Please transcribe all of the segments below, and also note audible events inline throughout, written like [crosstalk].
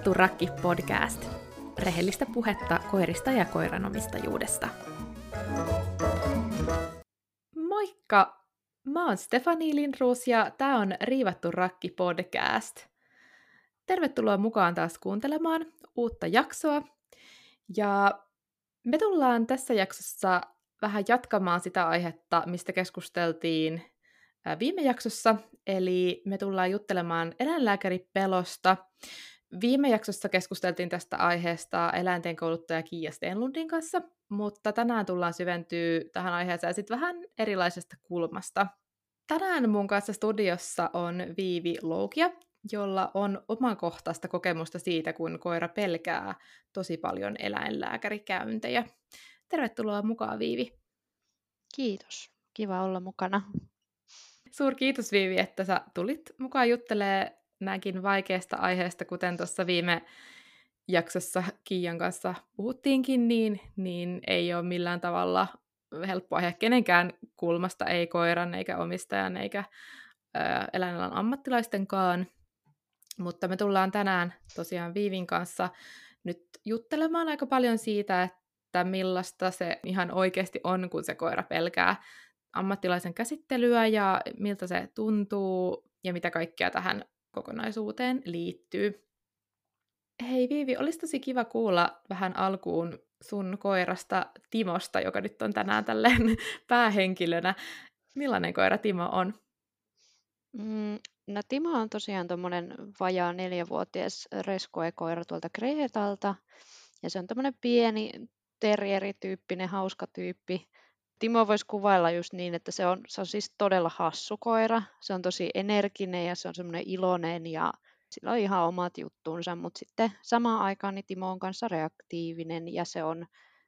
Riivattu rakki podcast. Rehellistä puhetta koirista ja koiranomistajuudesta. Moikka! Mä oon Stefani Lindruus ja tää on Riivattu rakki podcast. Tervetuloa mukaan taas kuuntelemaan uutta jaksoa. Ja me tullaan tässä jaksossa vähän jatkamaan sitä aihetta, mistä keskusteltiin viime jaksossa, eli me tullaan juttelemaan eläinlääkäripelosta. Viime jaksossa keskusteltiin tästä aiheesta eläinten kouluttaja Kiia Stenlundin kanssa, mutta tänään tullaan syventyä tähän aiheeseen sitten vähän erilaisesta kulmasta. Tänään mun kanssa studiossa on Viivi Loukia, jolla on omakohtaista kokemusta siitä, kun koira pelkää tosi paljon eläinlääkärikäyntejä. Tervetuloa mukaan, Viivi. Kiitos. Kiva olla mukana. Suur kiitos Viivi, että sä tulit mukaan juttelee näinkin vaikeasta aiheesta, kuten tuossa viime jaksossa Kiian kanssa puhuttiinkin, niin, niin ei ole millään tavalla helppo aihe kenenkään kulmasta, ei koiran eikä omistajan eikä eläinalan ammattilaistenkaan. Mutta me tullaan tänään tosiaan Viivin kanssa nyt juttelemaan aika paljon siitä, että millaista se ihan oikeasti on, kun se koira pelkää ammattilaisen käsittelyä ja miltä se tuntuu ja mitä kaikkea tähän kokonaisuuteen liittyy. Hei Viivi, olisi tosi kiva kuulla vähän alkuun sun koirasta Timosta, joka nyt on tänään tälleen [laughs] päähenkilönä. Millainen koira Timo on? Mm, no Timo on tosiaan tuommoinen vajaa neljävuotias reskoekoira tuolta Kreetalta. Ja se on tämmöinen pieni terrierityyppinen, hauska tyyppi. Timo voisi kuvailla just niin, että se on, se on siis todella hassu koira. Se on tosi energinen ja se on semmoinen iloinen ja sillä on ihan omat juttuunsa, mutta sitten samaan aikaan niin Timo on kanssa reaktiivinen ja se on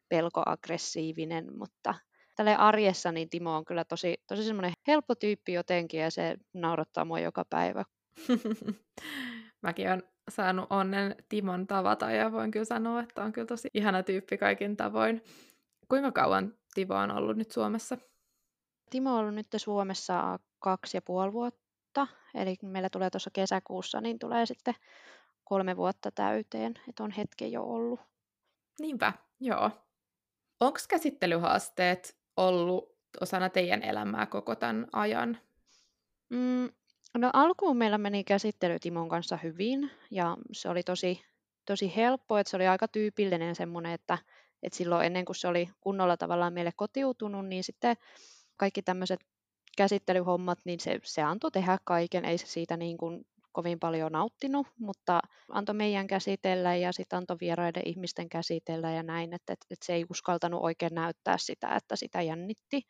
pelkoaggressiivinen, mutta tälle arjessa niin Timo on kyllä tosi, tosi semmoinen helppo tyyppi jotenkin ja se naurattaa mua joka päivä. [laughs] Mäkin olen saanut onnen Timon tavata ja voin kyllä sanoa, että on kyllä tosi ihana tyyppi kaikin tavoin. Kuinka kauan Timo on ollut nyt Suomessa? Timo on ollut nyt Suomessa kaksi ja puoli vuotta, eli meillä tulee tuossa kesäkuussa, niin tulee sitten kolme vuotta täyteen, että on hetken jo ollut. Niinpä, joo. Onko käsittelyhaasteet ollut osana teidän elämää koko tämän ajan? Mm, no alkuun meillä meni käsittely Timon kanssa hyvin ja se oli tosi, tosi helppo, että se oli aika tyypillinen semmoinen, että et silloin ennen kuin se oli kunnolla tavallaan meille kotiutunut, niin sitten kaikki tämmöiset käsittelyhommat, niin se, se antoi tehdä kaiken, ei se siitä niin kuin kovin paljon nauttinut, mutta antoi meidän käsitellä ja sitten antoi vieraiden ihmisten käsitellä ja näin, että, että, että se ei uskaltanut oikein näyttää sitä, että sitä jännitti.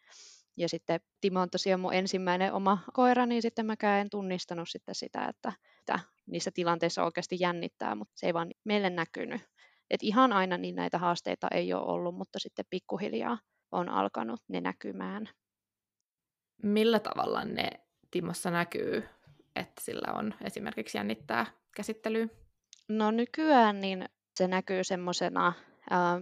Ja sitten Timo on tosiaan mun ensimmäinen oma koira, niin sitten mäkään en tunnistanut sitten sitä, että, että niissä tilanteissa oikeasti jännittää, mutta se ei vaan meille näkynyt. Et ihan aina niin näitä haasteita ei ole ollut, mutta sitten pikkuhiljaa on alkanut ne näkymään. Millä tavalla ne Timossa näkyy, että sillä on esimerkiksi jännittää käsittelyä? No nykyään niin se näkyy semmoisena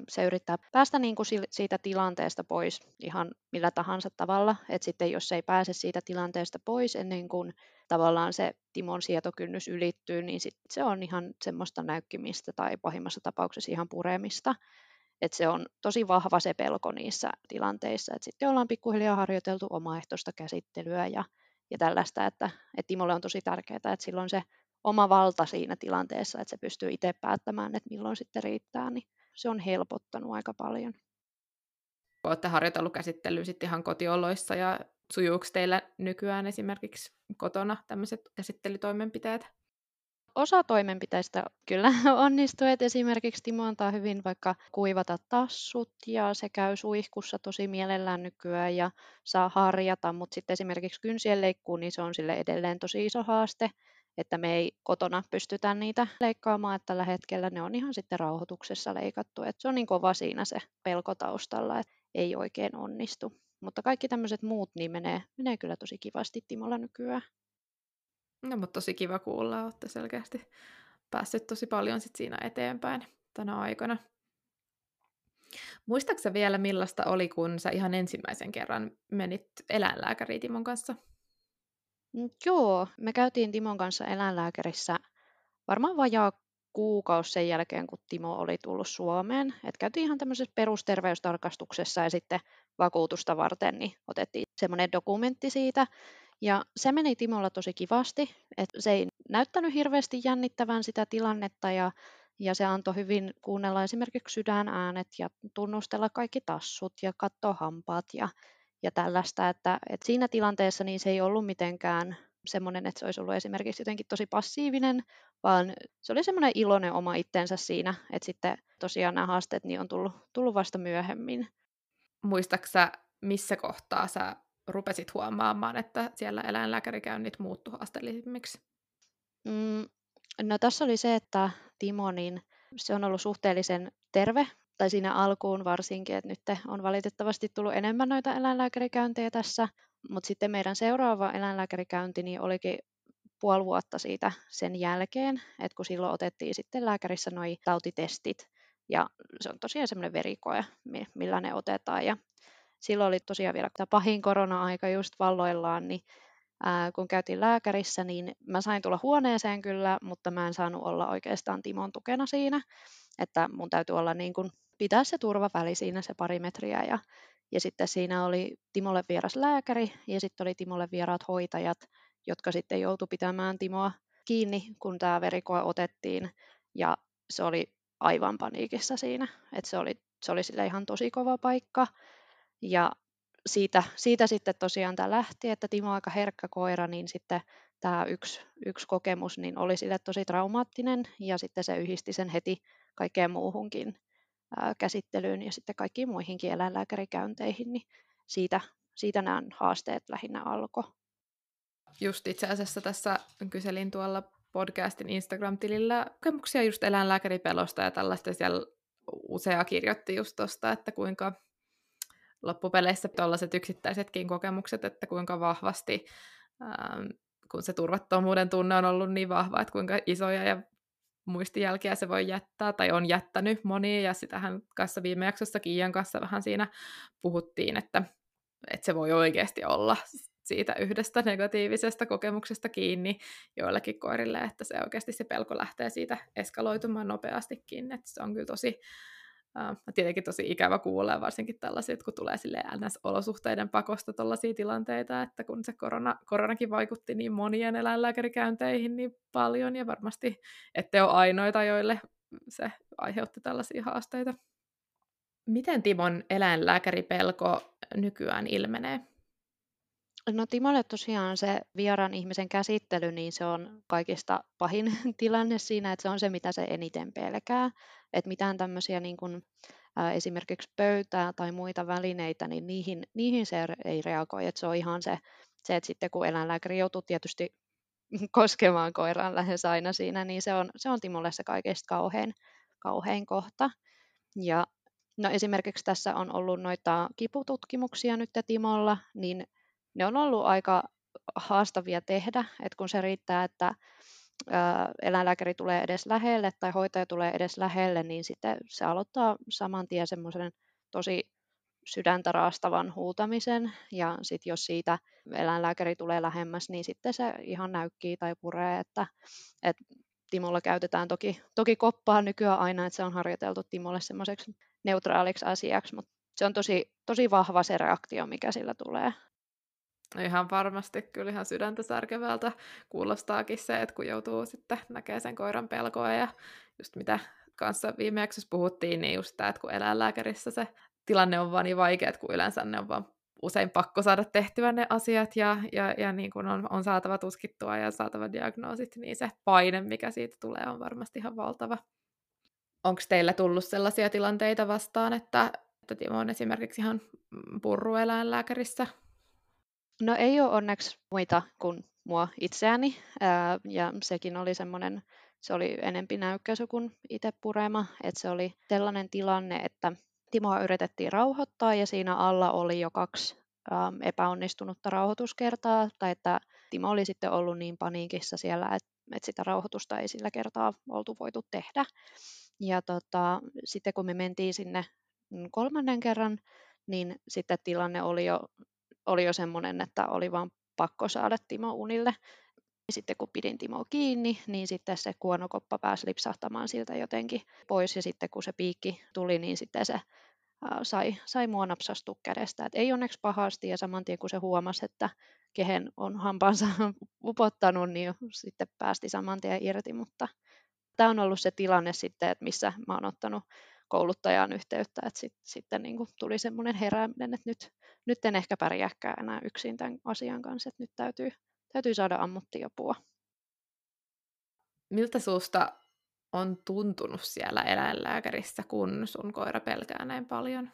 se yrittää päästä niin kuin siitä tilanteesta pois ihan millä tahansa tavalla, että sitten jos ei pääse siitä tilanteesta pois ennen kuin tavallaan se Timon sietokynnys ylittyy, niin sit se on ihan semmoista näykkimistä tai pahimmassa tapauksessa ihan puremista. että se on tosi vahva se pelko niissä tilanteissa. että sitten ollaan pikkuhiljaa harjoiteltu omaehtoista käsittelyä ja, ja tällaista, että, että Timolle on tosi tärkeää, että silloin se oma valta siinä tilanteessa, että se pystyy itse päättämään, että milloin sitten riittää, niin se on helpottanut aika paljon. Olette harjoitellut käsittelyä sitten ihan kotioloissa ja sujuuko teillä nykyään esimerkiksi kotona tämmöiset käsittelytoimenpiteet? Osa toimenpiteistä kyllä [laughs] onnistuu, että esimerkiksi Timo antaa hyvin vaikka kuivata tassut ja se käy suihkussa tosi mielellään nykyään ja saa harjata, mutta sitten esimerkiksi kynsien leikkuun, niin se on sille edelleen tosi iso haaste että me ei kotona pystytä niitä leikkaamaan, että tällä hetkellä ne on ihan sitten rauhoituksessa leikattu. Että se on niin kova siinä se pelko taustalla, että ei oikein onnistu. Mutta kaikki tämmöiset muut niin menee, menee kyllä tosi kivasti Timolla nykyään. No, mutta tosi kiva kuulla, olette selkeästi päässyt tosi paljon sit siinä eteenpäin tänä aikana. Muistaaksä vielä, millaista oli, kun sä ihan ensimmäisen kerran menit eläinlääkäriin Timon kanssa? Mm, joo, me käytiin Timon kanssa eläinlääkärissä varmaan vajaa kuukausi sen jälkeen, kun Timo oli tullut Suomeen. Et käytiin ihan tämmöisessä perusterveystarkastuksessa ja sitten vakuutusta varten niin otettiin semmoinen dokumentti siitä. Ja se meni Timolla tosi kivasti, että se ei näyttänyt hirveästi jännittävän sitä tilannetta ja, ja se antoi hyvin kuunnella esimerkiksi sydänäänet ja tunnustella kaikki tassut ja katsoa hampaat ja, ja tällaista, että, että siinä tilanteessa niin se ei ollut mitenkään semmoinen, että se olisi ollut esimerkiksi jotenkin tosi passiivinen, vaan se oli semmoinen iloinen oma itsensä siinä, että sitten tosiaan nämä haasteet niin on tullut, tullut vasta myöhemmin. Muistaaksä, missä kohtaa sä rupesit huomaamaan, että siellä eläinlääkärikäynnit muuttu haasteellisimmiksi? Mm, no tässä oli se, että Timo, niin se on ollut suhteellisen terve, tai siinä alkuun varsinkin, että nyt on valitettavasti tullut enemmän noita eläinlääkärikäyntejä tässä, mutta sitten meidän seuraava eläinlääkärikäynti niin olikin puoli vuotta siitä sen jälkeen, että kun silloin otettiin sitten lääkärissä noi tautitestit, ja se on tosiaan semmoinen verikoe, millä ne otetaan, ja silloin oli tosiaan vielä tämä pahin korona-aika just valloillaan, niin ää, kun käytiin lääkärissä, niin mä sain tulla huoneeseen kyllä, mutta mä en saanut olla oikeastaan Timon tukena siinä, että mun täytyy olla niin kuin, pitää se turvaväli siinä se pari metriä ja, ja sitten siinä oli Timolle vieras lääkäri ja sitten oli Timolle vieraat hoitajat, jotka sitten joutu pitämään Timoa kiinni, kun tämä verikoe otettiin. Ja se oli aivan paniikissa siinä, että se oli, se oli sille ihan tosi kova paikka ja siitä, siitä sitten tosiaan tämä lähti, että Timo on aika herkkä koira, niin sitten tämä yksi, yksi kokemus niin oli sille tosi traumaattinen ja sitten se yhdisti sen heti kaikkeen muuhunkin ää, käsittelyyn ja sitten kaikkiin muihinkin eläinlääkärikäynteihin, niin siitä, siitä nämä haasteet lähinnä alkoi. Just itse asiassa tässä kyselin tuolla podcastin Instagram-tilillä kokemuksia just eläinlääkäripelosta ja tällaista. Siellä usea kirjoitti just tuosta, että kuinka loppupeleissä tuollaiset yksittäisetkin kokemukset, että kuinka vahvasti, ähm, kun se turvattomuuden tunne on ollut niin vahva, että kuinka isoja ja muistijälkiä se voi jättää, tai on jättänyt monia, ja sitähän kanssa viime jaksossa Kiian kanssa vähän siinä puhuttiin, että, että se voi oikeasti olla siitä yhdestä negatiivisesta kokemuksesta kiinni joillekin koirille, että se oikeasti se pelko lähtee siitä eskaloitumaan nopeastikin, että se on kyllä tosi, Uh, tietenkin tosi ikävä kuulla, varsinkin tällaisia, kun tulee sille NS-olosuhteiden pakosta tällaisia tilanteita, että kun se korona, koronakin vaikutti niin monien eläinlääkärikäynteihin niin paljon, ja varmasti ette ole ainoita, joille se aiheutti tällaisia haasteita. Miten Timon eläinlääkäripelko nykyään ilmenee? No Timolle tosiaan se vieraan ihmisen käsittely, niin se on kaikista pahin [laughs] tilanne siinä, että se on se, mitä se eniten pelkää. Että mitään tämmöisiä niin kuin, ä, esimerkiksi pöytää tai muita välineitä, niin niihin, niihin se ei reagoi. Että se on ihan se, se, että sitten kun eläinlääkäri joutuu tietysti [laughs] koskemaan koiraan lähes aina siinä, niin se on, se on Timolle se kaikista kauhein, kauhein kohta. Ja no esimerkiksi tässä on ollut noita kipututkimuksia nyt Timolla, niin ne on ollut aika haastavia tehdä, että kun se riittää, että eläinlääkäri tulee edes lähelle tai hoitaja tulee edes lähelle, niin sitten se aloittaa saman tien semmoisen tosi sydäntä raastavan huutamisen, ja sitten jos siitä eläinlääkäri tulee lähemmäs, niin sitten se ihan näykkii tai puree, että, että Timolla käytetään toki, toki koppaa nykyään aina, että se on harjoiteltu Timolle semmoiseksi neutraaliksi asiaksi, mutta se on tosi, tosi vahva se reaktio, mikä sillä tulee. Ihan varmasti kyllä ihan sydäntä särkevältä kuulostaakin se, että kun joutuu sitten näkemään sen koiran pelkoa ja just mitä kanssa viime puhuttiin, niin just tämä, että kun eläinlääkärissä se tilanne on vaan niin vaikea, että kun yleensä ne on vaan usein pakko saada tehtyä ne asiat ja, ja, ja niin kun on, on saatava tuskittua ja saatava diagnoosit, niin se paine, mikä siitä tulee, on varmasti ihan valtava. Onko teillä tullut sellaisia tilanteita vastaan, että, että Timo on esimerkiksi ihan purrueläinlääkärissä No ei ole onneksi muita kuin mua itseäni, ja sekin oli semmoinen, se oli enempi näykkäisy kuin itse purema, että se oli sellainen tilanne, että Timoa yritettiin rauhoittaa ja siinä alla oli jo kaksi epäonnistunutta rauhoituskertaa, tai että Timo oli sitten ollut niin paniikissa siellä, että, että sitä rauhoitusta ei sillä kertaa oltu voitu tehdä. Ja tota, sitten kun me mentiin sinne kolmannen kerran, niin sitten tilanne oli jo oli jo semmoinen, että oli vaan pakko saada Timo unille. Sitten kun pidin Timo kiinni, niin sitten se kuonokoppa pääsi lipsahtamaan siltä jotenkin pois ja sitten kun se piikki tuli, niin sitten se sai, sai mua napsastua kädestä. Et ei onneksi pahasti ja saman tien kun se huomasi, että kehen on hampaansa [laughs] upottanut, niin sitten päästi saman tien irti, mutta tämä on ollut se tilanne sitten, että missä mä oon ottanut kouluttajaan yhteyttä, että sit, sitten niin kuin tuli semmoinen herääminen, että nyt, nyt en ehkä pärjääkään enää yksin tämän asian kanssa, että nyt täytyy, täytyy saada ammattiapua. Miltä susta on tuntunut siellä eläinlääkärissä, kun sun koira pelkää näin paljon?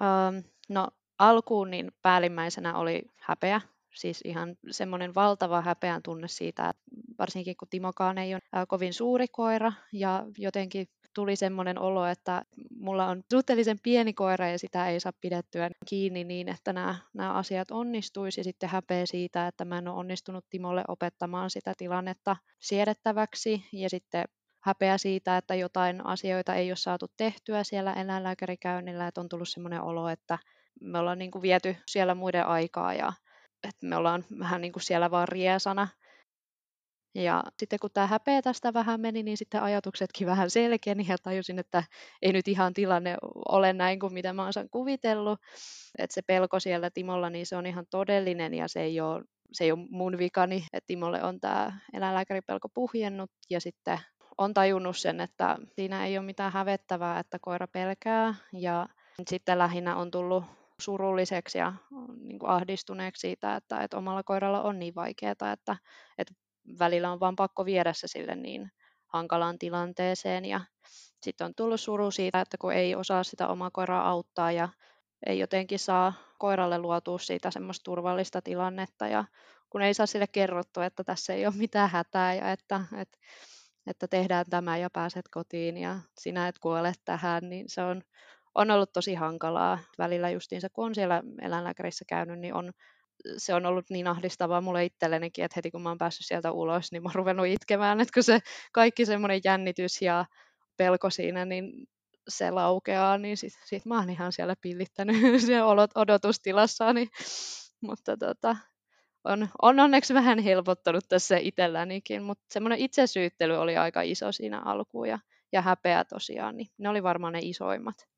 Um, no alkuun niin päällimmäisenä oli häpeä, siis ihan semmoinen valtava häpeän tunne siitä, että varsinkin kun Timokaan ei ole kovin suuri koira ja jotenkin tuli semmoinen olo, että mulla on suhteellisen pieni koira ja sitä ei saa pidettyä kiinni niin, että nämä, nämä asiat onnistuisi. Ja sitten häpeä siitä, että mä en ole onnistunut Timolle opettamaan sitä tilannetta siedettäväksi. Ja sitten häpeä siitä, että jotain asioita ei ole saatu tehtyä siellä eläinlääkärikäynnillä, että on tullut semmoinen olo, että me ollaan niin kuin viety siellä muiden aikaa ja että me ollaan vähän niin kuin siellä vaan riesana ja sitten kun tämä häpeä tästä vähän meni, niin sitten ajatuksetkin vähän selkeni ja tajusin, että ei nyt ihan tilanne ole näin kuin mitä mä oon kuvitellut. Että se pelko siellä Timolla, niin se on ihan todellinen ja se ei ole, se ei ole mun vikani, että Timolle on tämä eläinlääkäripelko puhjennut. Ja sitten on tajunnut sen, että siinä ei ole mitään hävettävää, että koira pelkää. Ja sitten lähinnä on tullut surulliseksi ja niin kuin ahdistuneeksi siitä, että, että omalla koiralla on niin vaikeaa, että, että välillä on vaan pakko viedä se sille niin hankalaan tilanteeseen. Ja sitten on tullut suru siitä, että kun ei osaa sitä omaa koiraa auttaa ja ei jotenkin saa koiralle luotua siitä semmoista turvallista tilannetta ja kun ei saa sille kerrottua, että tässä ei ole mitään hätää ja että, että, että tehdään tämä ja pääset kotiin ja sinä et kuole tähän, niin se on, on ollut tosi hankalaa. Välillä justiinsa kun on siellä eläinlääkärissä käynyt, niin on se on ollut niin ahdistavaa mulle itsellenikin, että heti kun mä oon päässyt sieltä ulos, niin mä oon ruvennut itkemään, että kun se kaikki semmoinen jännitys ja pelko siinä, niin se laukeaa, niin sit, sit mä oon ihan siellä pillittänyt [laughs] se odotustilassa, niin, mutta tota, on, on onneksi vähän helpottanut tässä itsellänikin, mutta semmoinen itsesyyttely oli aika iso siinä alkuun ja, ja häpeä tosiaan, niin ne oli varmaan ne isoimmat.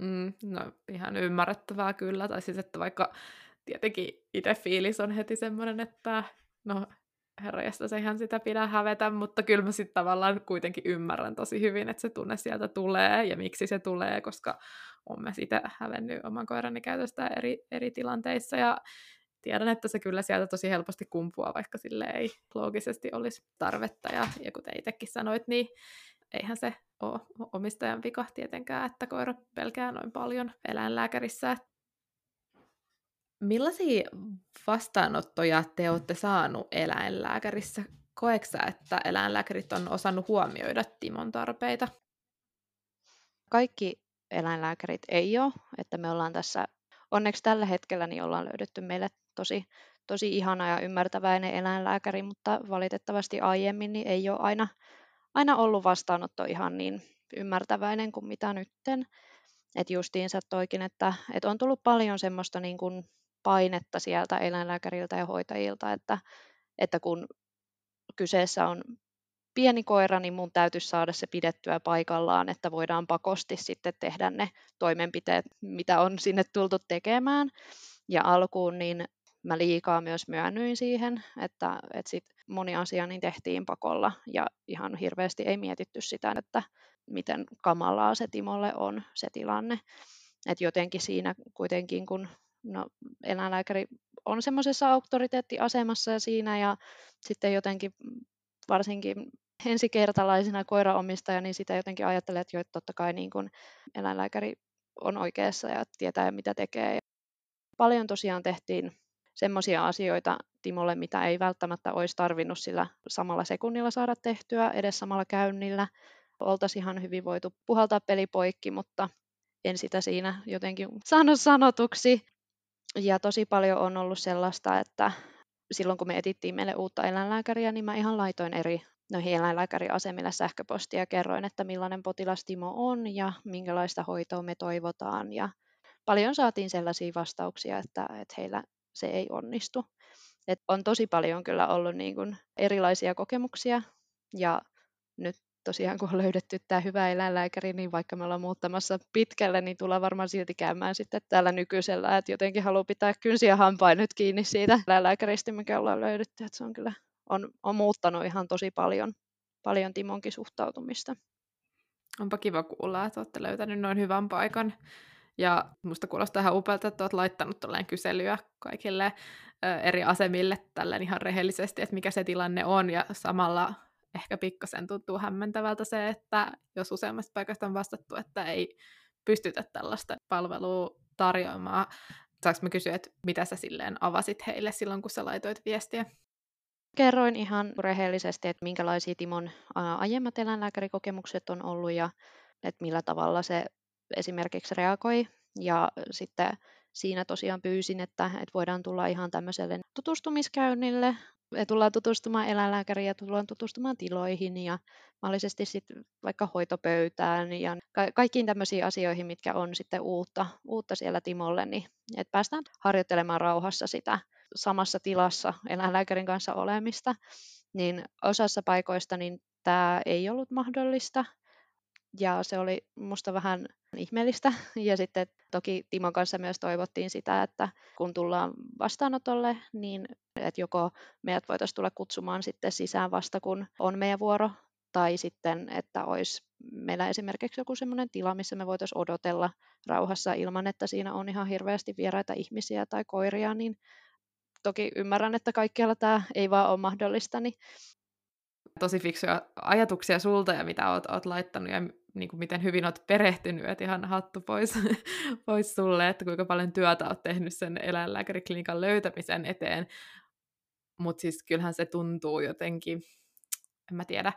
Mm, no ihan ymmärrettävää kyllä, tai siis että vaikka tietenkin itse fiilis on heti semmoinen, että no herrajasta se ihan sitä pidä hävetä, mutta kyllä mä sitten tavallaan kuitenkin ymmärrän tosi hyvin, että se tunne sieltä tulee ja miksi se tulee, koska on mä sitä hävennyt oman koirani käytöstä eri, eri tilanteissa. Ja tiedän, että se kyllä sieltä tosi helposti kumpuaa, vaikka sille ei loogisesti olisi tarvetta. Ja, ja kuten itsekin sanoit, niin eihän se ole omistajan vika tietenkään, että koira pelkää noin paljon eläinlääkärissä. Millaisia vastaanottoja te olette saanut eläinlääkärissä? Koeksä, että eläinlääkärit on osannut huomioida Timon tarpeita? Kaikki eläinlääkärit ei ole, että me ollaan tässä, onneksi tällä hetkellä niin ollaan löydetty meille tosi, tosi ihana ja ymmärtäväinen eläinlääkäri, mutta valitettavasti aiemmin niin ei ole aina, aina ollut vastaanotto ihan niin ymmärtäväinen kuin mitä nytten. Että justiinsa toikin, että, että on tullut paljon semmoista niin kuin painetta sieltä eläinlääkäriltä ja hoitajilta, että, että kun kyseessä on pieni koira, niin mun täytyisi saada se pidettyä paikallaan, että voidaan pakosti sitten tehdä ne toimenpiteet, mitä on sinne tultu tekemään. Ja alkuun niin mä liikaa myös myönnyin siihen, että, että sit moni asia niin tehtiin pakolla ja ihan hirveästi ei mietitty sitä, että miten kamalaa se Timolle on se tilanne. että jotenkin siinä kuitenkin, kun no, eläinlääkäri on semmoisessa auktoriteettiasemassa ja siinä ja sitten jotenkin varsinkin ensikertalaisena koiraomistaja, niin sitä jotenkin ajattelee, että jo, että totta kai niin kuin eläinlääkäri on oikeassa ja tietää mitä tekee. Paljon tosiaan tehtiin semmoisia asioita Timolle, mitä ei välttämättä olisi tarvinnut sillä samalla sekunnilla saada tehtyä, edes samalla käynnillä. Oltaisiin ihan hyvin voitu puhaltaa peli poikki, mutta en sitä siinä jotenkin saanut sanotuksi. Ja tosi paljon on ollut sellaista, että silloin kun me etittiin meille uutta eläinlääkäriä, niin mä ihan laitoin eri noihin eläinlääkäriasemille sähköpostia ja kerroin, että millainen potilas Timo on ja minkälaista hoitoa me toivotaan. Ja paljon saatiin sellaisia vastauksia, että, että heillä se ei onnistu. Et on tosi paljon kyllä ollut niin kuin erilaisia kokemuksia ja nyt tosiaan kun on löydetty tämä hyvä eläinlääkäri, niin vaikka me ollaan muuttamassa pitkälle, niin tullaan varmaan silti käymään sitten täällä nykyisellä, että jotenkin haluaa pitää kynsiä hampain nyt kiinni siitä eläinlääkäristä, mikä ollaan löydetty, että se on kyllä on, on muuttanut ihan tosi paljon, paljon Timonkin suhtautumista. Onpa kiva kuulla, että olette löytänyt noin hyvän paikan. Ja musta kuulostaa ihan upealta, että olet laittanut kyselyä kaikille eri asemille tälleen ihan rehellisesti, että mikä se tilanne on, ja samalla ehkä pikkasen tuntuu hämmentävältä se, että jos useammasta paikasta on vastattu, että ei pystytä tällaista palvelua tarjoamaan. Saanko mä kysyä, että mitä sä silleen avasit heille silloin, kun sä laitoit viestiä? Kerroin ihan rehellisesti, että minkälaisia Timon aiemmat eläinlääkärikokemukset on ollut ja että millä tavalla se esimerkiksi reagoi. Ja sitten siinä tosiaan pyysin, että, että voidaan tulla ihan tämmöiselle tutustumiskäynnille. Me tullaan tutustumaan eläinlääkäriin ja tullaan tutustumaan tiloihin ja mahdollisesti sitten vaikka hoitopöytään ja ka- kaikkiin tämmöisiin asioihin, mitkä on sitten uutta, uutta siellä Timolle, niin että päästään harjoittelemaan rauhassa sitä samassa tilassa eläinlääkärin kanssa olemista, niin osassa paikoista niin tämä ei ollut mahdollista. Ja se oli musta vähän ihmeellistä. [laughs] Ja sitten toki Timon kanssa myös toivottiin sitä, että kun tullaan vastaanotolle, niin että joko meidät voitaisiin tulla kutsumaan sitten sisään vasta, kun on meidän vuoro, tai sitten, että olisi meillä esimerkiksi joku semmoinen tila, missä me voitaisiin odotella rauhassa ilman, että siinä on ihan hirveästi vieraita ihmisiä tai koiria, niin toki ymmärrän, että kaikkialla tämä ei vaan ole mahdollista. Niin... Tosi fiksuja ajatuksia sulta ja mitä oot, oot laittanut ja niin kuin miten hyvin oot perehtynyt, että ihan hattu pois, [laughs] pois sulle, että kuinka paljon työtä oot tehnyt sen eläinlääkäriklinikan löytämisen eteen. Mutta siis kyllähän se tuntuu jotenkin, en mä tiedä,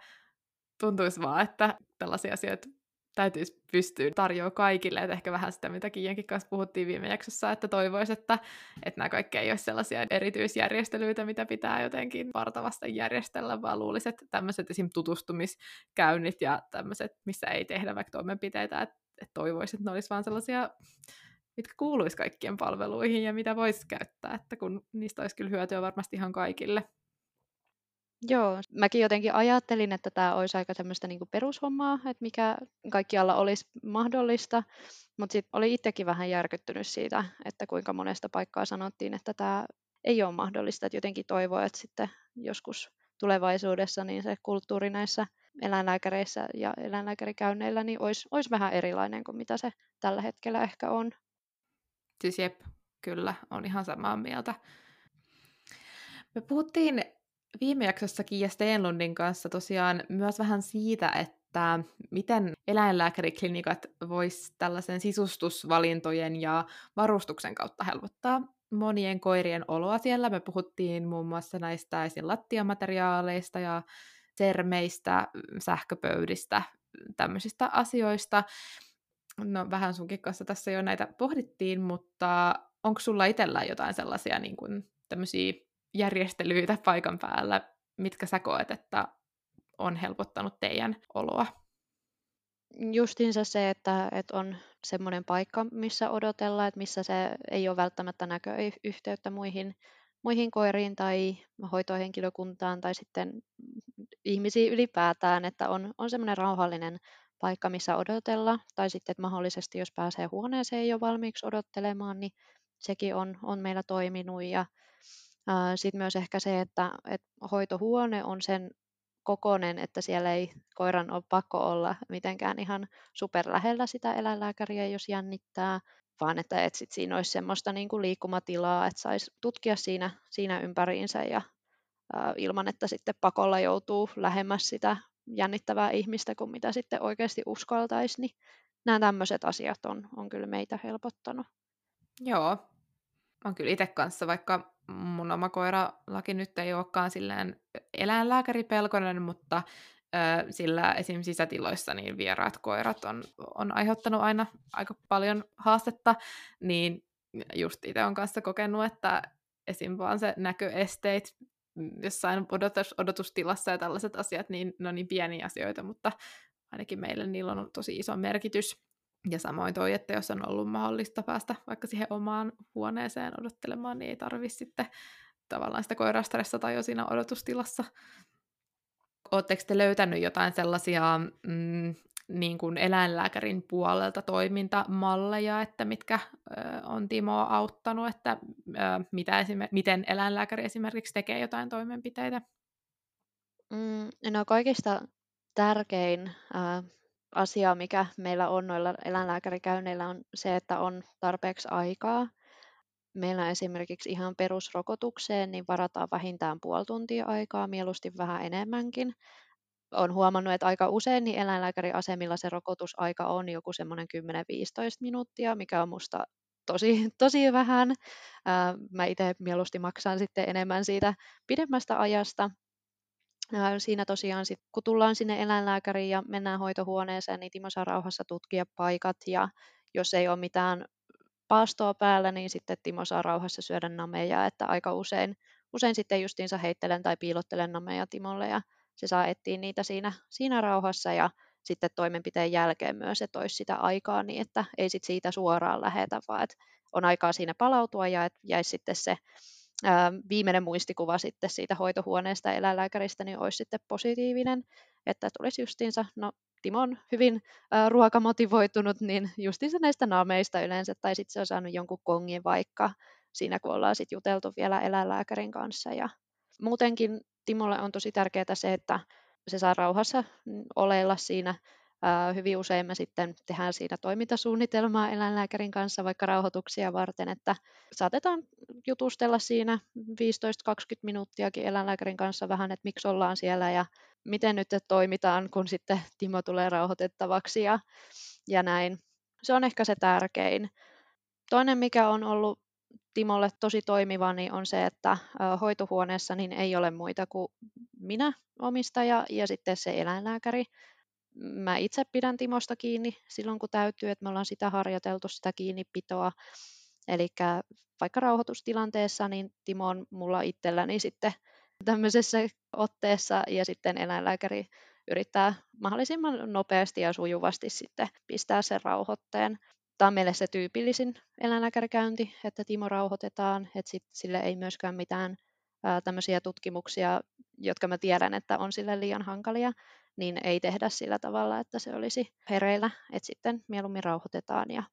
tuntuisi vaan, että tällaisia asioita täytyisi pystyä tarjoamaan kaikille, että ehkä vähän sitä, mitä Kiiankin kanssa puhuttiin viime jaksossa, että toivoisi, että, että nämä kaikki ei ole sellaisia erityisjärjestelyitä, mitä pitää jotenkin vartavasta järjestellä, vaan luulisi, että tämmöiset esim. tutustumiskäynnit ja tämmöiset, missä ei tehdä vaikka toimenpiteitä, että, että toivoisi, että ne olisi vaan sellaisia mitkä kuuluisi kaikkien palveluihin ja mitä voisi käyttää, että kun niistä olisi kyllä hyötyä varmasti ihan kaikille. Joo, mäkin jotenkin ajattelin, että tämä olisi aika tämmöistä niin perushommaa, että mikä kaikkialla olisi mahdollista, mutta sitten oli itsekin vähän järkyttynyt siitä, että kuinka monesta paikkaa sanottiin, että tämä ei ole mahdollista, että jotenkin toivoo, että sitten joskus tulevaisuudessa niin se kulttuuri näissä eläinlääkäreissä ja eläinlääkärikäynneillä niin olisi, olisi vähän erilainen kuin mitä se tällä hetkellä ehkä on. Siis jep, kyllä, on ihan samaa mieltä. Me puhuttiin viime jaksossakin ja Stenlundin kanssa tosiaan myös vähän siitä, että miten eläinlääkäriklinikat vois tällaisen sisustusvalintojen ja varustuksen kautta helpottaa monien koirien oloa siellä. Me puhuttiin muun muassa näistä esim. lattiamateriaaleista ja sermeistä, sähköpöydistä, tämmöisistä asioista. No vähän sunkin kanssa tässä jo näitä pohdittiin, mutta onko sulla itsellä jotain sellaisia niin kuin, tämmöisiä järjestelyitä paikan päällä, mitkä sä koet, että on helpottanut teidän oloa? Justiinsa se, että, että on semmoinen paikka, missä odotellaan, että missä se ei ole välttämättä näköyhteyttä muihin, muihin koiriin tai hoitohenkilökuntaan tai sitten ihmisiin ylipäätään, että on, on semmoinen rauhallinen paikka, missä odotella, tai sitten että mahdollisesti jos pääsee huoneeseen jo valmiiksi odottelemaan, niin sekin on, on meillä toiminut ja sitten myös ehkä se, että, että hoitohuone on sen kokonen, että siellä ei koiran ole pakko olla mitenkään ihan super lähellä sitä eläinlääkäriä, jos jännittää, vaan että, että sit siinä olisi semmoista niin kuin liikkumatilaa, että saisi tutkia siinä, siinä ympäriinsä ja ää, ilman, että sitten pakolla joutuu lähemmäs sitä jännittävää ihmistä kuin mitä sitten oikeasti uskaltaisi, niin nämä tämmöiset asiat on, on kyllä meitä helpottanut. Joo, on kyllä itse kanssa, vaikka mun oma koiralaki nyt ei olekaan silleen eläinlääkäripelkonen, mutta sillä esim. sisätiloissa niin vieraat koirat on, on aiheuttanut aina aika paljon haastetta, niin just itse on kanssa kokenut, että esim. vaan se näköesteet jossain odotus, odotustilassa ja tällaiset asiat, niin ne on niin pieniä asioita, mutta ainakin meille niillä on tosi iso merkitys. Ja samoin toi, että jos on ollut mahdollista päästä vaikka siihen omaan huoneeseen odottelemaan, niin ei tarvitse sitten tavallaan sitä koiraa stressata jo siinä odotustilassa. Oletteko te löytänyt jotain sellaisia mm, niin kuin eläinlääkärin puolelta toimintamalleja, että mitkä ö, on Timoa auttanut, että ö, mitä esimer- miten eläinlääkäri esimerkiksi tekee jotain toimenpiteitä? Mm, no kaikista tärkein äh, asia, mikä meillä on noilla eläinlääkärikäynneillä, on se, että on tarpeeksi aikaa. Meillä esimerkiksi ihan perusrokotukseen niin varataan vähintään puoli tuntia aikaa, mieluusti vähän enemmänkin. Olen huomannut, että aika usein niin eläinlääkäriasemilla se rokotusaika on joku semmoinen 10-15 minuuttia, mikä on musta tosi, [laughs] tosi vähän. Mä itse mieluusti maksan sitten enemmän siitä pidemmästä ajasta, Siinä tosiaan sit, kun tullaan sinne eläinlääkäriin ja mennään hoitohuoneeseen, niin Timo saa rauhassa tutkia paikat ja jos ei ole mitään paastoa päällä, niin sitten Timo saa rauhassa syödä nameja, että aika usein, usein sitten justiinsa heittelen tai piilottelen nameja Timolle ja se saa etsiä niitä siinä, siinä rauhassa ja sitten toimenpiteen jälkeen myös, että olisi sitä aikaa niin, että ei sit siitä suoraan lähetä, vaan että on aikaa siinä palautua ja että jäisi sitten se viimeinen muistikuva sitten siitä hoitohuoneesta eläinlääkäristä niin olisi sitten positiivinen, että tulisi justiinsa, no Timo on hyvin ää, ruokamotivoitunut, niin justiinsa näistä naameista yleensä, tai sitten se on saanut jonkun kongin vaikka siinä, kun ollaan sitten juteltu vielä eläinlääkärin kanssa. Ja muutenkin Timolle on tosi tärkeää se, että se saa rauhassa oleilla siinä hyvin usein me sitten tehdään siinä toimintasuunnitelmaa eläinlääkärin kanssa vaikka rauhoituksia varten, että saatetaan jutustella siinä 15-20 minuuttiakin eläinlääkärin kanssa vähän, että miksi ollaan siellä ja miten nyt toimitaan, kun sitten Timo tulee rauhoitettavaksi ja, ja näin. Se on ehkä se tärkein. Toinen, mikä on ollut Timolle tosi toimiva, niin on se, että hoitohuoneessa niin ei ole muita kuin minä, omistaja ja sitten se eläinlääkäri mä itse pidän Timosta kiinni silloin, kun täytyy, että me ollaan sitä harjoiteltu, sitä kiinnipitoa. Eli vaikka rauhoitustilanteessa, niin Timo on mulla itselläni sitten tämmöisessä otteessa ja sitten eläinlääkäri yrittää mahdollisimman nopeasti ja sujuvasti sitten pistää sen rauhoitteen. Tämä on meille se tyypillisin eläinlääkärikäynti, että Timo rauhoitetaan, että sit sille ei myöskään mitään tämmöisiä tutkimuksia, jotka mä tiedän, että on sille liian hankalia, niin ei tehdä sillä tavalla, että se olisi hereillä, että sitten mieluummin rauhoitetaan ja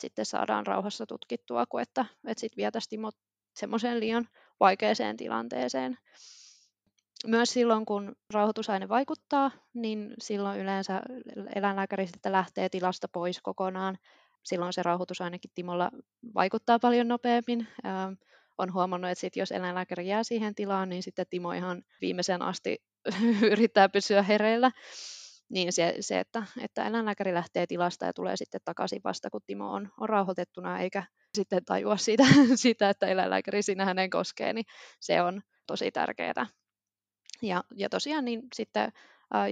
sitten saadaan rauhassa tutkittua, kuin että, että sitten vietäisiin Timo semmoiseen liian vaikeaseen tilanteeseen. Myös silloin, kun rauhoitusaine vaikuttaa, niin silloin yleensä eläinlääkäri sitten lähtee tilasta pois kokonaan. Silloin se rauhoitusainekin Timolla vaikuttaa paljon nopeammin. On huomannut, että sit jos eläinlääkäri jää siihen tilaan, niin sitten Timo ihan viimeisen asti [laughs] yrittää pysyä hereillä. Niin se, se että, että eläinlääkäri lähtee tilasta ja tulee sitten takaisin vasta, kun Timo on, on rauhoitettuna, eikä sitten tajua siitä, [laughs] siitä, että eläinlääkäri siinä hänen koskee, niin se on tosi tärkeää. Ja, ja tosiaan niin sitten,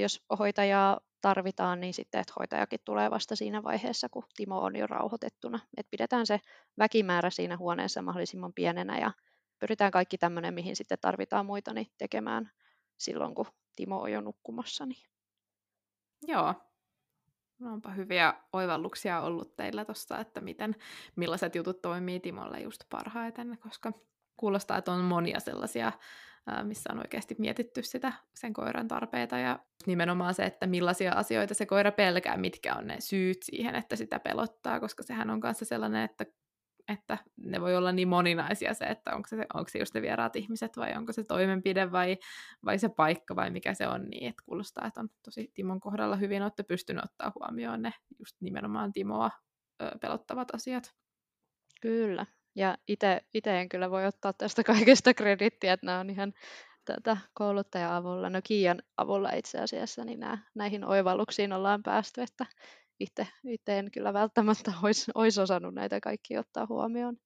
jos hoitajaa tarvitaan, niin sitten, että hoitajakin tulee vasta siinä vaiheessa, kun Timo on jo rauhoitettuna. Et pidetään se väkimäärä siinä huoneessa mahdollisimman pienenä ja pyritään kaikki tämmöinen, mihin sitten tarvitaan muita, niin tekemään silloin, kun Timo on jo nukkumassa. Niin. Joo. No onpa hyviä oivalluksia ollut teillä tuossa, että miten, millaiset jutut toimii Timolle just parhaiten, koska kuulostaa, että on monia sellaisia, missä on oikeasti mietitty sitä sen koiran tarpeita ja nimenomaan se, että millaisia asioita se koira pelkää, mitkä on ne syyt siihen, että sitä pelottaa, koska sehän on kanssa sellainen, että että ne voi olla niin moninaisia se, että onko se, onko se just ne vieraat ihmiset vai onko se toimenpide vai, vai se paikka vai mikä se on, niin että kuulostaa, että on tosi Timon kohdalla hyvin olette pystynyt ottaa huomioon ne just nimenomaan Timoa ö, pelottavat asiat. Kyllä, ja itse en kyllä voi ottaa tästä [laughs] kaikesta kredittiä, että nämä on ihan tätä kouluttaja-avulla, no Kiian avulla itse asiassa, niin nämä, näihin oivalluksiin ollaan päästy, että itse, en kyllä välttämättä [laughs] olisi, olisi osannut näitä kaikki ottaa huomioon.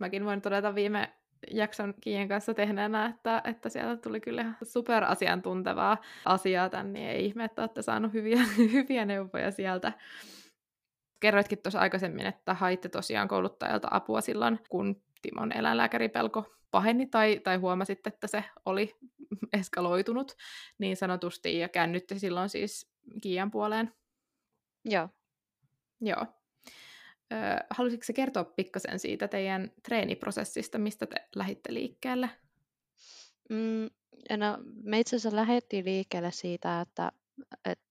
Mäkin voin todeta viime jakson Kiien kanssa tehneenä, että, että sieltä tuli kyllä superasiantuntevaa asiaa tänne, niin ei ihme, että olette saaneet hyviä, [laughs] hyviä neuvoja sieltä. Kerroitkin tuossa aikaisemmin, että haitte tosiaan kouluttajalta apua silloin, kun Timon eläinlääkäripelko paheni tai, tai huomasitte, että se oli [laughs] eskaloitunut niin sanotusti ja käännytte silloin siis Kiian puoleen. Joo. Joo. Ö, halusitko kertoa pikkasen siitä teidän treeniprosessista, mistä te lähditte liikkeelle? Mm, no, me itse asiassa lähdettiin liikkeelle siitä, että, että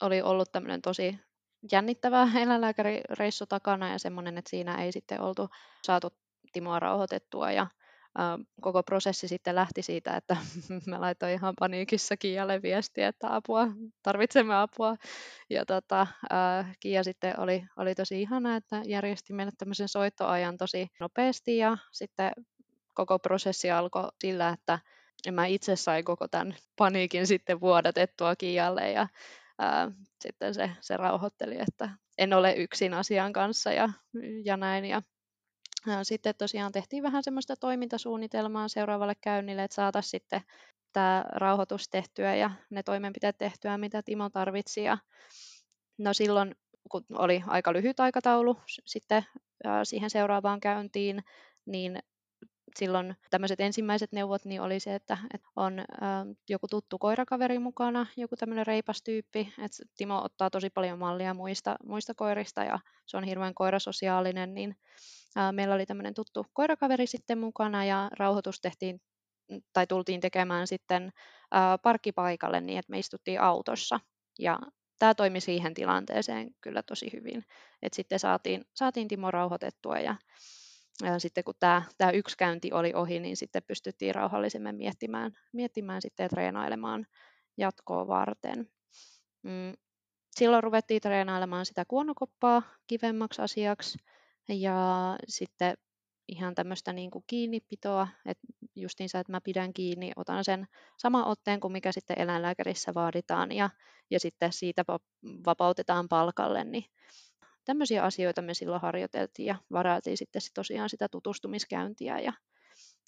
oli ollut tämmöinen tosi jännittävä [laughs] eläinlääkärireissu takana ja semmoinen, että siinä ei sitten oltu saatu Timoa rauhoitettua ja koko prosessi sitten lähti siitä, että [laughs] mä laitoin ihan paniikissa Kialle viestiä, että apua, tarvitsemme apua. Ja tota, Kia sitten oli, oli tosi ihana, että järjesti meille tämmöisen soittoajan tosi nopeasti ja sitten koko prosessi alkoi sillä, että mä itse sain koko tämän paniikin sitten vuodatettua Kialle ja ää, sitten se, se rauhoitteli, että en ole yksin asian kanssa ja, ja näin. Ja sitten tosiaan tehtiin vähän semmoista toimintasuunnitelmaa seuraavalle käynnille, että saataisiin sitten tämä rauhoitus tehtyä ja ne toimenpiteet tehtyä, mitä Timo tarvitsi. Ja no silloin, kun oli aika lyhyt aikataulu sitten siihen seuraavaan käyntiin, niin silloin tämmöiset ensimmäiset neuvot niin oli se, että, että on ä, joku tuttu koirakaveri mukana, joku tämmöinen reipas tyyppi. että Timo ottaa tosi paljon mallia muista, muista koirista ja se on hirveän koirasosiaalinen, niin meillä oli tämmöinen tuttu koirakaveri sitten mukana ja rauhoitus tehtiin tai tultiin tekemään sitten parkkipaikalle niin, että me istuttiin autossa. Ja tämä toimi siihen tilanteeseen kyllä tosi hyvin. Et sitten saatiin, saatiin Timo rauhoitettua ja sitten kun tämä, tämä yksi käynti oli ohi, niin sitten pystyttiin rauhallisemmin miettimään, miettimään sitten ja treenailemaan jatkoa varten. Mm. Silloin ruvettiin treenailemaan sitä kuonokoppaa kivemmaksi asiaksi ja sitten ihan tämmöistä niin kuin kiinnipitoa, että justiinsa, että mä pidän kiinni, otan sen sama otteen kuin mikä sitten eläinlääkärissä vaaditaan ja, ja sitten siitä vapautetaan palkalle, niin tämmöisiä asioita me silloin harjoiteltiin ja varaatiin sitten tosiaan sitä tutustumiskäyntiä ja,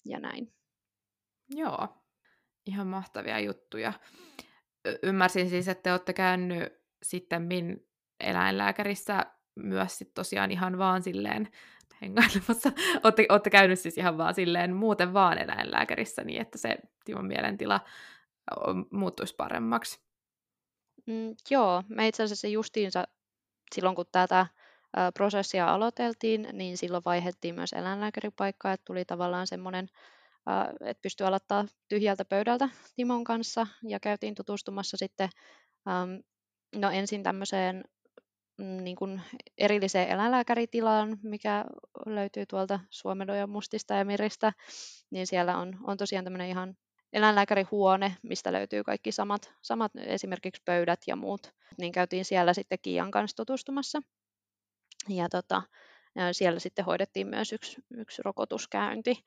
ja näin. Joo, ihan mahtavia juttuja. Ymmärsin siis, että te olette käynyt sitten min eläinlääkärissä myös sit tosiaan ihan vaan silleen hengailemassa. [laughs] Olette, olette käynyt siis ihan vaan silleen muuten vaan eläinlääkärissä niin, että se Timon mielentila muuttuisi paremmaksi. Mm, joo, me itse asiassa justiinsa silloin kun tätä prosessia aloiteltiin, niin silloin vaihdettiin myös eläinlääkäripaikkaa, että tuli tavallaan semmoinen, että pystyi aloittaa tyhjältä pöydältä Timon kanssa ja käytiin tutustumassa sitten no ensin tämmöiseen Mm, niin kuin erilliseen eläinlääkäritilaan, mikä löytyy tuolta Suomenoja mustista ja miristä, niin siellä on, on tosiaan tämmöinen ihan eläinlääkärihuone, mistä löytyy kaikki samat, samat esimerkiksi pöydät ja muut. Niin käytiin siellä sitten Kiian kanssa tutustumassa. Ja tota, siellä sitten hoidettiin myös yksi, yksi rokotuskäynti.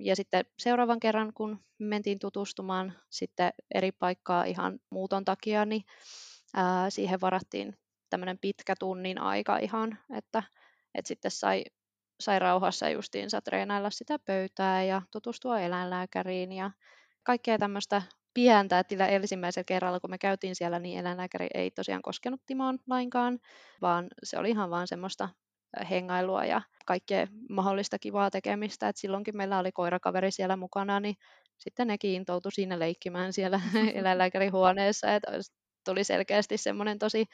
Ja sitten seuraavan kerran, kun mentiin tutustumaan sitten eri paikkaa ihan muuton takia, niin siihen varattiin tämmöinen pitkä tunnin aika ihan, että, että sitten sai, sai rauhassa justiinsa treenailla sitä pöytää ja tutustua eläinlääkäriin ja kaikkea tämmöistä pientä, että ensimmäisellä kerralla, kun me käytiin siellä, niin eläinlääkäri ei tosiaan koskenut Timoon lainkaan, vaan se oli ihan vaan semmoista hengailua ja kaikkea mahdollista kivaa tekemistä. Et silloinkin meillä oli koirakaveri siellä mukana, niin sitten nekin intoutui siinä leikkimään siellä [laughs] eläinlääkärihuoneessa. Et tuli selkeästi semmoinen tosi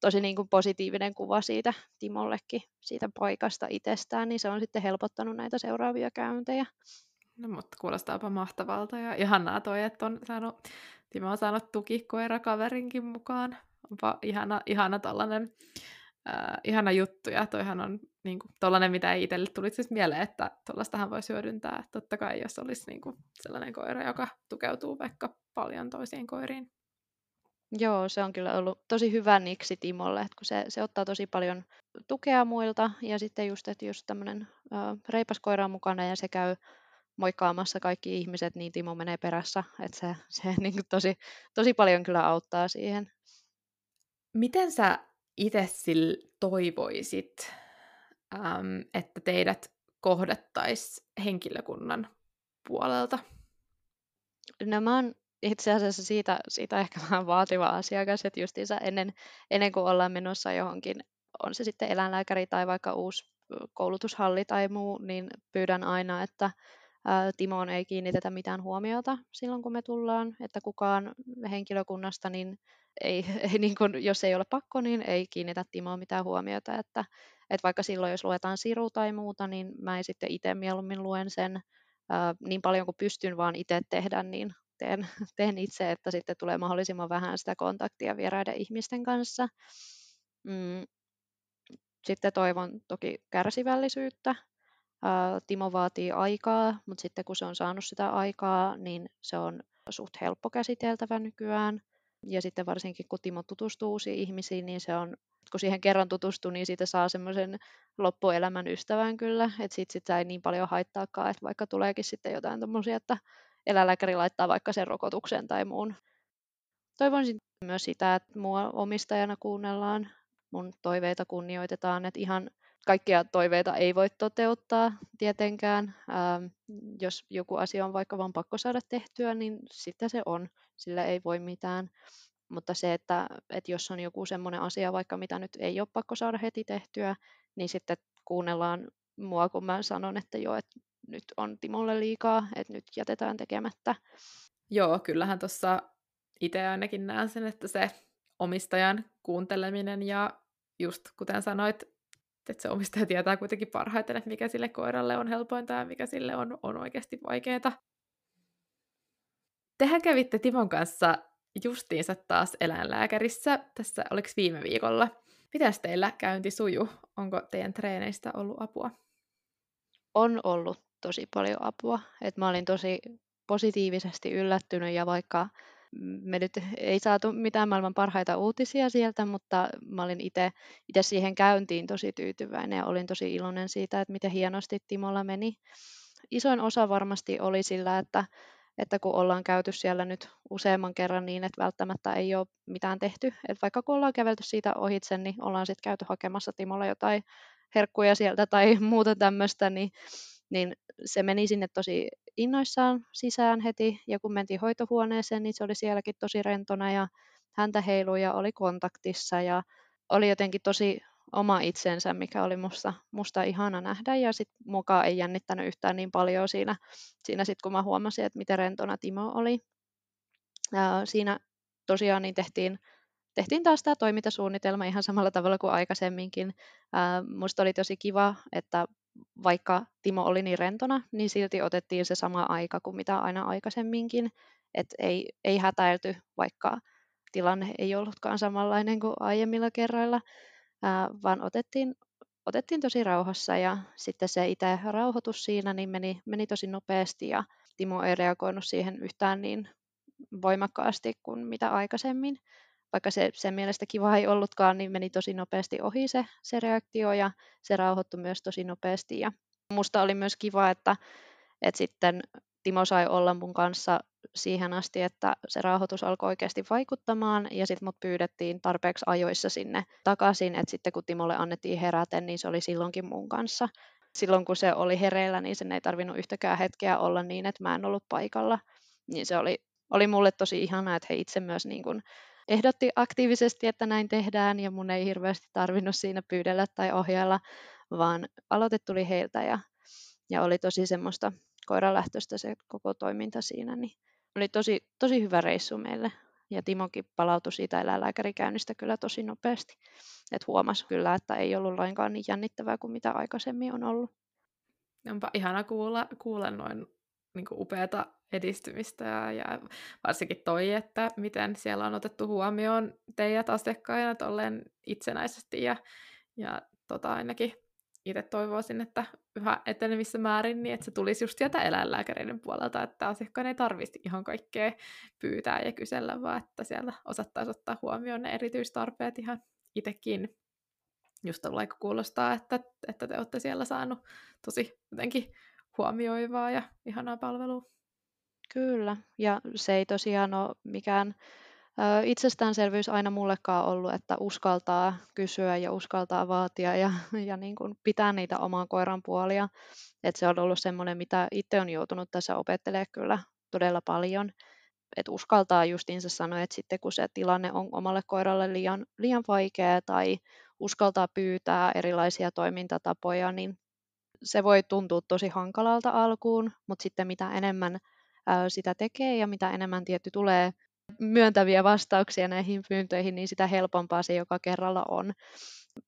tosi niin kuin positiivinen kuva siitä Timollekin, siitä paikasta itsestään, niin se on sitten helpottanut näitä seuraavia käyntejä. No mutta kuulostaapa mahtavalta ja ihanaa toi, että on saanut, Timo on saanut tukikoirakaverinkin mukaan. Onpa ihana, ihana tollanen, äh, ihana juttu ja toihan on niin kuin, mitä ei itselle tulisi siis mieleen, että tuollaistahan voisi hyödyntää. Totta kai, jos olisi niin kuin, sellainen koira, joka tukeutuu vaikka paljon toisiin koiriin. Joo, se on kyllä ollut tosi hyvä niksi Timolle, että kun se, se ottaa tosi paljon tukea muilta ja sitten just, että jos tämmöinen reipas koira on mukana ja se käy moikkaamassa kaikki ihmiset, niin Timo menee perässä, että se, se [laughs] niin kuin tosi, tosi paljon kyllä auttaa siihen. Miten sä itse toivoisit, äm, että teidät kohdattaisiin henkilökunnan puolelta? No mä oon itse asiassa siitä, siitä ehkä [laughs] vähän vaativa asiakas, että justiinsa ennen, ennen kuin ollaan menossa johonkin, on se sitten eläinlääkäri tai vaikka uusi koulutushalli tai muu, niin pyydän aina, että Timoon ei kiinnitetä mitään huomiota silloin, kun me tullaan, että kukaan henkilökunnasta, niin ei, [laughs] ei niin kuin, jos ei ole pakko, niin ei kiinnitä Timoon mitään huomiota, että, että vaikka silloin, jos luetaan siru tai muuta, niin mä en sitten itse mieluummin luen sen, niin paljon kuin pystyn vaan itse tehdä, niin teen, [laughs] teen itse, että sitten tulee mahdollisimman vähän sitä kontaktia vieraiden ihmisten kanssa. Mm. Sitten toivon toki kärsivällisyyttä. Timo vaatii aikaa, mutta sitten kun se on saanut sitä aikaa, niin se on suht helppo käsiteltävä nykyään. Ja sitten varsinkin kun Timo tutustuu uusiin ihmisiin, niin se on, kun siihen kerran tutustuu, niin siitä saa semmoisen loppuelämän ystävän kyllä, että sit sitä ei niin paljon haittaakaan, että vaikka tuleekin sitten jotain tommosia, että eläinlääkäri laittaa vaikka sen rokotuksen tai muun. Toivoisin myös sitä, että mua omistajana kuunnellaan, mun toiveita kunnioitetaan, että ihan kaikkia toiveita ei voi toteuttaa tietenkään. Ähm, jos joku asia on vaikka vain pakko saada tehtyä, niin sitten se on, sillä ei voi mitään. Mutta se, että, että jos on joku semmoinen asia, vaikka mitä nyt ei ole pakko saada heti tehtyä, niin sitten kuunnellaan mua, kun mä sanon, että joo, että nyt on Timolle liikaa, että nyt jätetään tekemättä. Joo, kyllähän tuossa itse ainakin näen sen, että se omistajan kuunteleminen ja just kuten sanoit, että se omistaja tietää kuitenkin parhaiten, että mikä sille koiralle on helpointa ja mikä sille on, on oikeasti vaikeaa. Tehän kävitte Timon kanssa justiinsa taas eläinlääkärissä, tässä oliko viime viikolla. Mitäs teillä käynti suju? Onko teidän treeneistä ollut apua? On ollut tosi paljon apua. Et mä olin tosi positiivisesti yllättynyt ja vaikka me nyt ei saatu mitään maailman parhaita uutisia sieltä, mutta mä olin itse siihen käyntiin tosi tyytyväinen ja olin tosi iloinen siitä, että miten hienosti Timolla meni. Isoin osa varmasti oli sillä, että, että kun ollaan käyty siellä nyt useamman kerran niin, että välttämättä ei ole mitään tehty, että vaikka kun ollaan kävelty siitä ohitse, niin ollaan sitten käyty hakemassa Timolla jotain herkkuja sieltä tai muuta tämmöistä, niin niin se meni sinne tosi innoissaan sisään heti, ja kun mentiin hoitohuoneeseen, niin se oli sielläkin tosi rentona, ja häntä heilui ja oli kontaktissa, ja oli jotenkin tosi oma itsensä, mikä oli musta, musta ihana nähdä, ja sitten mukaan ei jännittänyt yhtään niin paljon siinä, siinä sit, kun mä huomasin, että miten rentona Timo oli. Ja siinä tosiaan niin tehtiin tehtiin taas tämä toimintasuunnitelma ihan samalla tavalla kuin aikaisemminkin. Ää, musta oli tosi kiva, että vaikka Timo oli niin rentona, niin silti otettiin se sama aika kuin mitä aina aikaisemminkin. Että ei, ei hätäilty, vaikka tilanne ei ollutkaan samanlainen kuin aiemmilla kerroilla, ää, vaan otettiin, otettiin tosi rauhassa ja sitten se itse rauhoitus siinä niin meni, meni tosi nopeasti ja Timo ei reagoinut siihen yhtään niin voimakkaasti kuin mitä aikaisemmin vaikka se sen mielestä kiva ei ollutkaan, niin meni tosi nopeasti ohi se, se reaktio ja se rauhoittui myös tosi nopeasti. Ja musta oli myös kiva, että, että sitten Timo sai olla mun kanssa siihen asti, että se rauhoitus alkoi oikeasti vaikuttamaan ja sitten mut pyydettiin tarpeeksi ajoissa sinne takaisin, että sitten kun Timolle annettiin herätä, niin se oli silloinkin mun kanssa. Silloin kun se oli hereillä, niin sen ei tarvinnut yhtäkään hetkeä olla niin, että mä en ollut paikalla. Niin se oli, oli mulle tosi ihanaa, että he itse myös niin kuin ehdotti aktiivisesti, että näin tehdään ja mun ei hirveästi tarvinnut siinä pyydellä tai ohjailla, vaan aloite tuli heiltä ja, ja oli tosi semmoista koiralähtöistä se koko toiminta siinä, niin oli tosi, tosi hyvä reissu meille. Ja Timokin palautui siitä eläinlääkärikäynnistä kyllä tosi nopeasti. Että huomasi kyllä, että ei ollut lainkaan niin jännittävää kuin mitä aikaisemmin on ollut. Onpa ihana kuulla, kuulla noin niin upeata edistymistä ja, varsinkin toi, että miten siellä on otettu huomioon teidät asiakkaina tolleen itsenäisesti ja, ja tota ainakin itse toivoisin, että yhä etenevissä määrin, niin että se tulisi just sieltä eläinlääkäreiden puolelta, että asiakkaan ei tarvitsisi ihan kaikkea pyytää ja kysellä, vaan että siellä osattaisiin ottaa huomioon ne erityistarpeet ihan itsekin. Just tuolla kuulostaa, että, että te olette siellä saanut tosi jotenkin huomioivaa ja ihanaa palvelua. Kyllä, ja se ei tosiaan ole mikään ö, itsestäänselvyys aina mullekaan ollut, että uskaltaa kysyä ja uskaltaa vaatia ja, [laughs] ja niin kuin pitää niitä oman koiran puolia. Et se on ollut semmoinen, mitä itse on joutunut tässä opettelemaan kyllä todella paljon. Että uskaltaa justiinsa sanoa, että sitten kun se tilanne on omalle koiralle liian, liian vaikea tai uskaltaa pyytää erilaisia toimintatapoja, niin se voi tuntua tosi hankalalta alkuun, mutta sitten mitä enemmän sitä tekee ja mitä enemmän tietty tulee myöntäviä vastauksia näihin pyyntöihin, niin sitä helpompaa se joka kerralla on.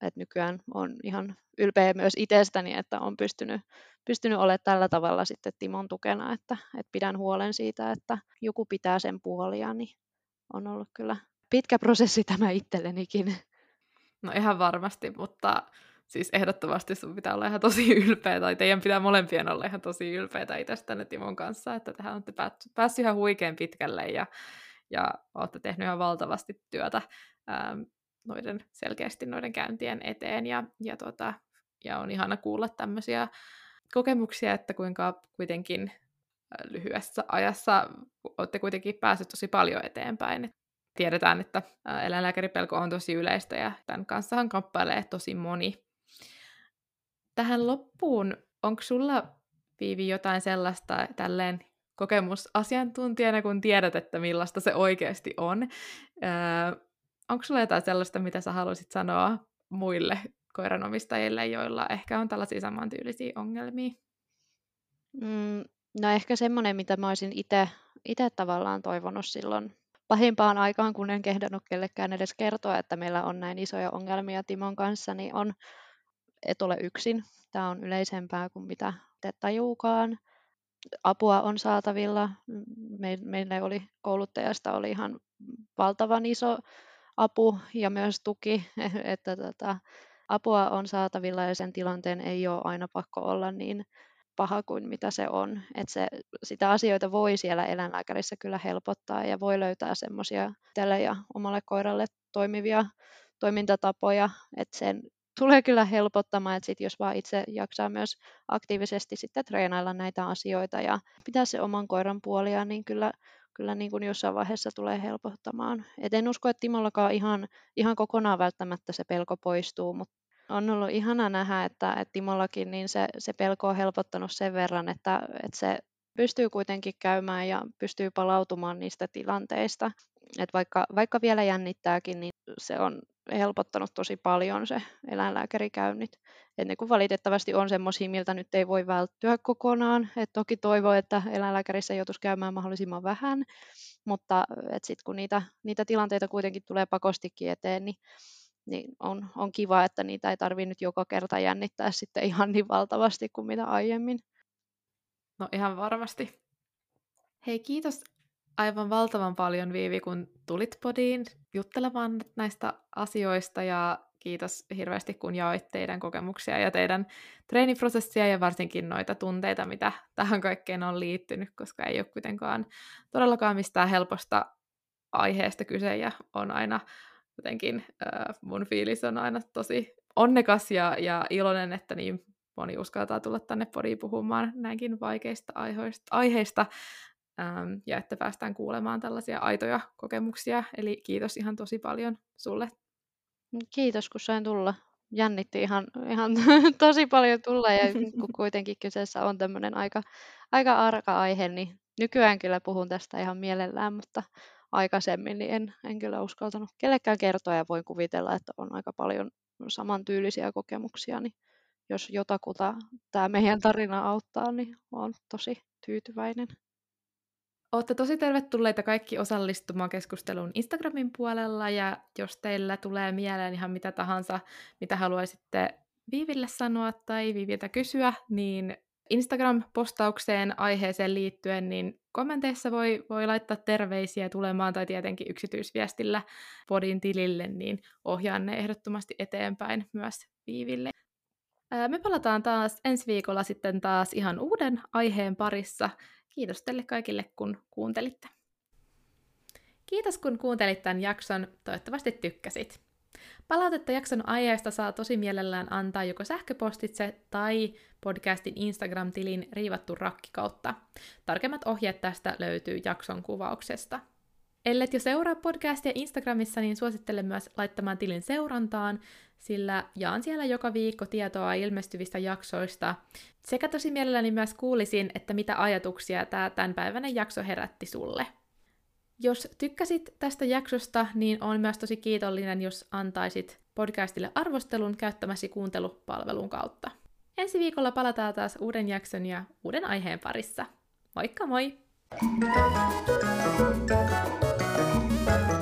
Et nykyään on ihan ylpeä myös itsestäni, että on pystynyt, pystynyt olemaan tällä tavalla sitten Timon tukena, että, että pidän huolen siitä, että joku pitää sen puolia, niin on ollut kyllä pitkä prosessi tämä itsellenikin. No ihan varmasti, mutta siis ehdottomasti sun pitää olla ihan tosi [laughs] ylpeä, tai teidän pitää molempien olla ihan tosi ylpeitä tästä Timon kanssa, että tähän olette päässyt ihan huikean pitkälle ja, ja olette tehnyt ihan valtavasti työtä ähm, noiden, selkeästi noiden käyntien eteen, ja, ja, tota, ja on ihana kuulla tämmöisiä kokemuksia, että kuinka kuitenkin lyhyessä ajassa olette kuitenkin päässyt tosi paljon eteenpäin. Tiedetään, että eläinlääkäripelko on tosi yleistä ja tämän kanssahan kamppailee tosi moni. Tähän loppuun, onko sulla Viivi jotain sellaista tälleen kokemusasiantuntijana, kun tiedät, että millaista se oikeasti on. Öö, onko sulla jotain sellaista, mitä sä haluaisit sanoa muille koiranomistajille, joilla ehkä on tällaisia samantyylisiä ongelmia? Mm, no ehkä semmoinen, mitä mä olisin itse tavallaan toivonut silloin pahimpaan aikaan, kun en kehdannut kellekään edes kertoa, että meillä on näin isoja ongelmia Timon kanssa, niin on, et ole yksin. Tämä on yleisempää kuin mitä te tajuukaan. Apua on saatavilla. Me, meille oli kouluttajasta oli ihan valtavan iso apu ja myös tuki, [laughs] että tota, apua on saatavilla ja sen tilanteen ei ole aina pakko olla niin paha kuin mitä se on. Että se, sitä asioita voi siellä eläinlääkärissä kyllä helpottaa ja voi löytää semmoisia tälle ja omalle koiralle toimivia toimintatapoja, että sen tulee kyllä helpottamaan, että sit jos vaan itse jaksaa myös aktiivisesti sitten treenailla näitä asioita ja pitää se oman koiran puolia, niin kyllä, kyllä niin kuin jossain vaiheessa tulee helpottamaan. Et en usko, että Timollakaan ihan, ihan kokonaan välttämättä se pelko poistuu, mutta on ollut ihana nähdä, että, että Timollakin niin se, se pelko on helpottanut sen verran, että, että se pystyy kuitenkin käymään ja pystyy palautumaan niistä tilanteista. Et vaikka, vaikka vielä jännittääkin, niin se on helpottanut tosi paljon se eläinlääkärikäynnit. Et ne kun valitettavasti on semmoisia, miltä nyt ei voi välttyä kokonaan. Et toki toivoo, että eläinlääkärissä joutuisi käymään mahdollisimman vähän, mutta sitten kun niitä, niitä tilanteita kuitenkin tulee pakostikin eteen, niin niin on, on kiva, että niitä ei tarvitse nyt joka kerta jännittää sitten ihan niin valtavasti kuin mitä aiemmin. No ihan varmasti. Hei, kiitos aivan valtavan paljon Viivi, kun tulit podiin juttelemaan näistä asioista ja kiitos hirveästi, kun jaoit teidän kokemuksia ja teidän treeniprosessia ja varsinkin noita tunteita, mitä tähän kaikkeen on liittynyt, koska ei ole kuitenkaan todellakaan mistään helposta aiheesta kyse ja on aina jotenkin äh, mun fiilis on aina tosi onnekas ja, ja iloinen, että niin moni uskaltaa tulla tänne podiin puhumaan näinkin vaikeista aiheista, aiheista ähm, ja että päästään kuulemaan tällaisia aitoja kokemuksia. Eli kiitos ihan tosi paljon sulle. Kiitos, kun sain tulla. Jännitti ihan, ihan [laughs] tosi paljon tulla ja [laughs] kun kuitenkin kyseessä on tämmöinen aika, aika arka aihe, niin nykyään kyllä puhun tästä ihan mielellään, mutta aikaisemmin, niin en, en kyllä uskaltanut kellekään kertoa ja voin kuvitella, että on aika paljon samantyylisiä kokemuksia, niin jos jotakuta tämä meidän tarina auttaa, niin olen tosi tyytyväinen. Olette tosi tervetulleita kaikki osallistumaan keskusteluun Instagramin puolella, ja jos teillä tulee mieleen ihan mitä tahansa, mitä haluaisitte Viiville sanoa tai Viiviltä kysyä, niin Instagram-postaukseen aiheeseen liittyen, niin kommenteissa voi, voi laittaa terveisiä tulemaan tai tietenkin yksityisviestillä podin tilille, niin ohjaan ne ehdottomasti eteenpäin myös Viiville. Me palataan taas ensi viikolla sitten taas ihan uuden aiheen parissa. Kiitos teille kaikille, kun kuuntelitte. Kiitos, kun kuuntelit tämän jakson. Toivottavasti tykkäsit. Palautetta jakson aiheesta saa tosi mielellään antaa joko sähköpostitse tai podcastin Instagram-tilin riivattu rakki kautta. Tarkemmat ohjeet tästä löytyy jakson kuvauksesta. Ellet jo seuraa podcastia Instagramissa, niin suosittelen myös laittamaan tilin seurantaan, sillä jaan siellä joka viikko tietoa ilmestyvistä jaksoista. Sekä tosi mielelläni myös kuulisin, että mitä ajatuksia tämä tämänpäiväinen jakso herätti sulle. Jos tykkäsit tästä jaksosta, niin olen myös tosi kiitollinen, jos antaisit podcastille arvostelun käyttämäsi kuuntelupalvelun kautta. Ensi viikolla palataan taas uuden jakson ja uuden aiheen parissa. Moikka moi! Thank you.